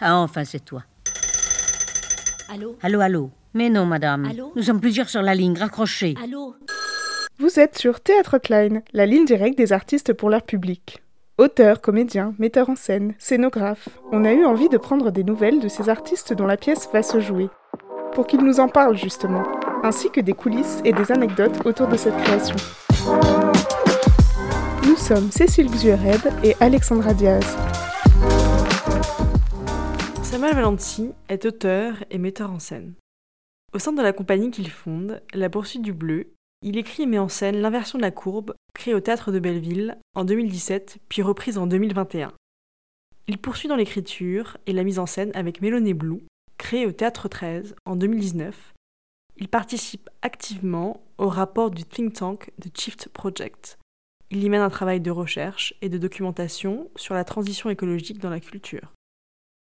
Ah, enfin, c'est toi. Allô? Allô, allô Mais non, madame. Allô? Nous sommes plusieurs sur la ligne, raccrochez. Allô? Vous êtes sur Théâtre Klein, la ligne directe des artistes pour leur public. Auteurs, comédiens, metteurs en scène, scénographes, on a eu envie de prendre des nouvelles de ces artistes dont la pièce va se jouer, pour qu'ils nous en parlent justement, ainsi que des coulisses et des anecdotes autour de cette création. Nous sommes Cécile Xuered et Alexandra Diaz. Samuel Valenti est auteur et metteur en scène. Au sein de la compagnie qu'il fonde, La Poursuite du Bleu, il écrit et met en scène L'inversion de la courbe, créée au théâtre de Belleville en 2017, puis reprise en 2021. Il poursuit dans l'écriture et la mise en scène avec Mélanie Blue, créée au théâtre 13 en 2019. Il participe activement au rapport du think tank The Shift Project. Il y mène un travail de recherche et de documentation sur la transition écologique dans la culture.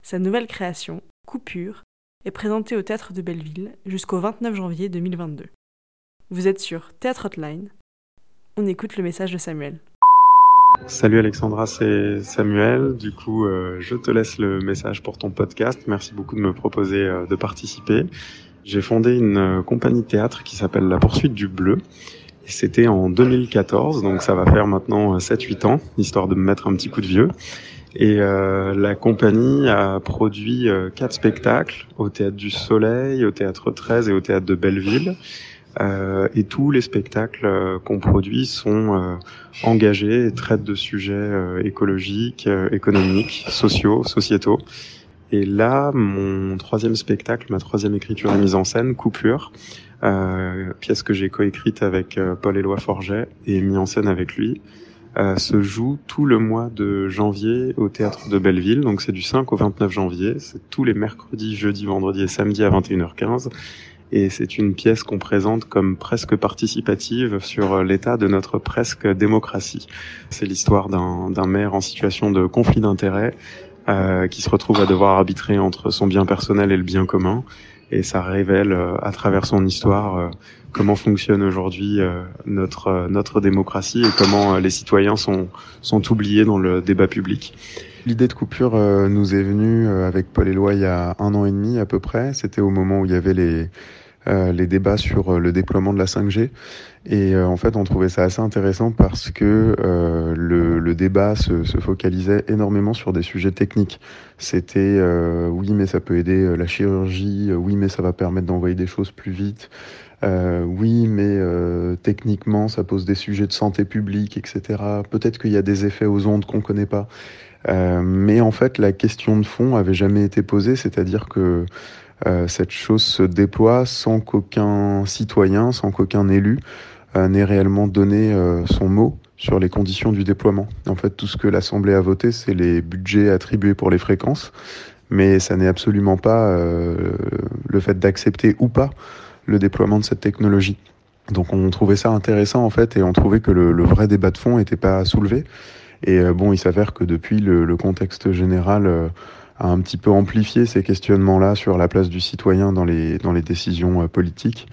Sa nouvelle création, Coupure, est présentée au théâtre de Belleville jusqu'au 29 janvier 2022. Vous êtes sur Théâtre Hotline. On écoute le message de Samuel. Salut Alexandra, c'est Samuel. Du coup, euh, je te laisse le message pour ton podcast. Merci beaucoup de me proposer euh, de participer. J'ai fondé une euh, compagnie de théâtre qui s'appelle La Poursuite du Bleu. C'était en 2014, donc ça va faire maintenant 7-8 ans, histoire de me mettre un petit coup de vieux. Et euh, la compagnie a produit euh, quatre spectacles au Théâtre du Soleil, au Théâtre 13 et au Théâtre de Belleville. Euh, et tous les spectacles euh, qu'on produit sont euh, engagés et traitent de sujets euh, écologiques, économiques, sociaux, sociétaux. Et là, mon troisième spectacle, ma troisième écriture et mise en scène, Coupure, pièce que j'ai coécrite avec Paul-Éloi Forget et mis en scène avec lui, se joue tout le mois de janvier au théâtre de Belleville. Donc c'est du 5 au 29 janvier. C'est tous les mercredis, jeudis, vendredis et samedis à 21h15 et c'est une pièce qu'on présente comme presque participative sur l'état de notre presque démocratie. C'est l'histoire d'un maire en situation de conflit d'intérêts euh, qui se retrouve à devoir arbitrer entre son bien personnel et le bien commun. Et ça révèle euh, à travers son histoire euh, comment fonctionne aujourd'hui euh, notre notre démocratie et comment les citoyens sont sont oubliés dans le débat public. L'idée de coupure nous est venue avec Paul Éloi il y a un an et demi à peu près. C'était au moment où il y avait les les débats sur euh, le déploiement de la 5G. Et euh, en fait, on trouvait ça assez intéressant parce que le, le, débat se, se, focalisait énormément sur des sujets techniques. C'était oui, mais ça peut aider la chirurgie, oui, mais ça va permettre d'envoyer des choses plus vite. Euh, oui, mais euh, techniquement, ça pose des sujets de santé publique, etc. Peut-être qu'il y a des effets aux ondes qu'on ne connaît pas. Euh, mais en fait, la question de fond avait jamais été posée, c'est-à-dire que euh, cette chose se déploie sans qu'aucun citoyen, sans qu'aucun élu euh, n'ait réellement donné euh, son mot sur les conditions du déploiement. En fait, tout ce que l'Assemblée a voté, c'est les budgets attribués pour les fréquences, mais ça n'est absolument pas le fait d'accepter ou pas le déploiement de cette technologie. Donc on trouvait ça intéressant en fait et on trouvait que le, le vrai débat de fond n'était pas soulevé. Et bon, il s'avère que depuis le, le contexte général a un petit peu amplifié ces questionnements-là sur la place du citoyen dans les, dans les décisions euh, politiques.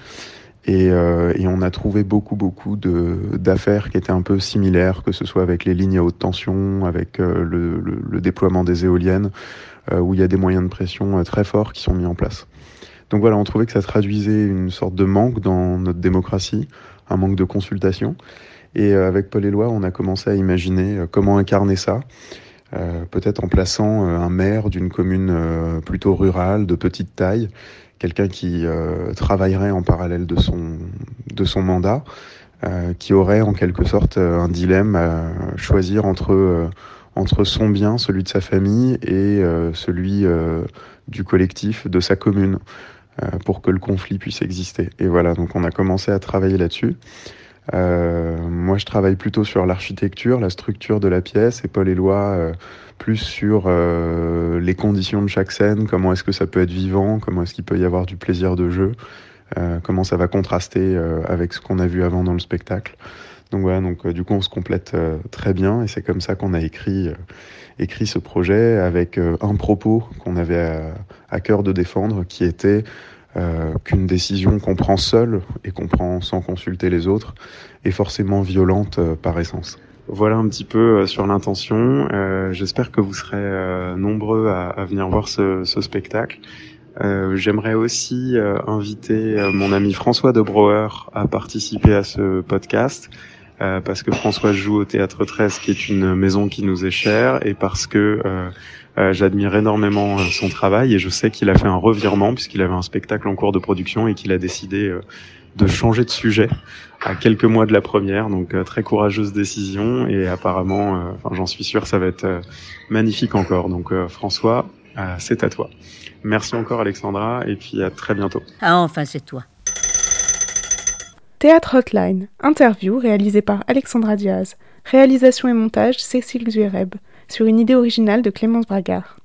Et, euh, et, on a trouvé beaucoup, beaucoup d'affaires qui étaient un peu similaires, que ce soit avec les lignes à haute tension, avec euh, le, déploiement des éoliennes, où il y a des moyens de pression très forts qui sont mis en place. Donc voilà, on trouvait que ça traduisait une sorte de manque dans notre démocratie, un manque de consultation. Et avec Paul Éloi, on a commencé à imaginer comment incarner ça. Euh, peut-être en plaçant euh, un maire d'une commune euh, plutôt rurale, de petite taille, quelqu'un qui travaillerait en parallèle de son, de son mandat, qui aurait en quelque sorte un dilemme à choisir entre, entre son bien, celui de sa famille, et celui du collectif, de sa commune, pour que le conflit puisse exister. Et voilà, donc on a commencé à travailler là-dessus. Euh, moi, je travaille plutôt sur l'architecture, la structure de la pièce, et Paul Éloi euh, plus sur euh, les conditions de chaque scène, comment est-ce que ça peut être vivant, comment est-ce qu'il peut y avoir du plaisir de jeu, euh, comment ça va contraster euh, avec ce qu'on a vu avant dans le spectacle. Donc voilà, donc du coup, on se complète très bien, et c'est comme ça qu'on a écrit écrit ce projet avec un propos qu'on avait à, à cœur de défendre, qui était euh, qu'une décision qu'on prend seul et qu'on prend sans consulter les autres est forcément violente euh, par essence. Voilà un petit peu sur l'intention. J'espère que vous serez nombreux à, à, venir voir ce, ce spectacle. J'aimerais aussi inviter mon ami François de à participer à ce podcast. Euh, parce que François joue au Théâtre 13, qui est une maison qui nous est chère, et parce que euh, euh, j'admire énormément son travail, et je sais qu'il a fait un revirement, puisqu'il avait un spectacle en cours de production, et qu'il a décidé de changer de sujet à quelques mois de la première, donc très courageuse décision, et apparemment, enfin, j'en suis sûr, ça va être magnifique encore. Donc François, c'est à toi. Merci encore Alexandra, et puis à très bientôt. Ah enfin, c'est toi. Théâtre Hotline, interview réalisée par Alexandra Diaz, réalisation et montage Cécile Zuereb, sur une idée originale de Clémence Bragard.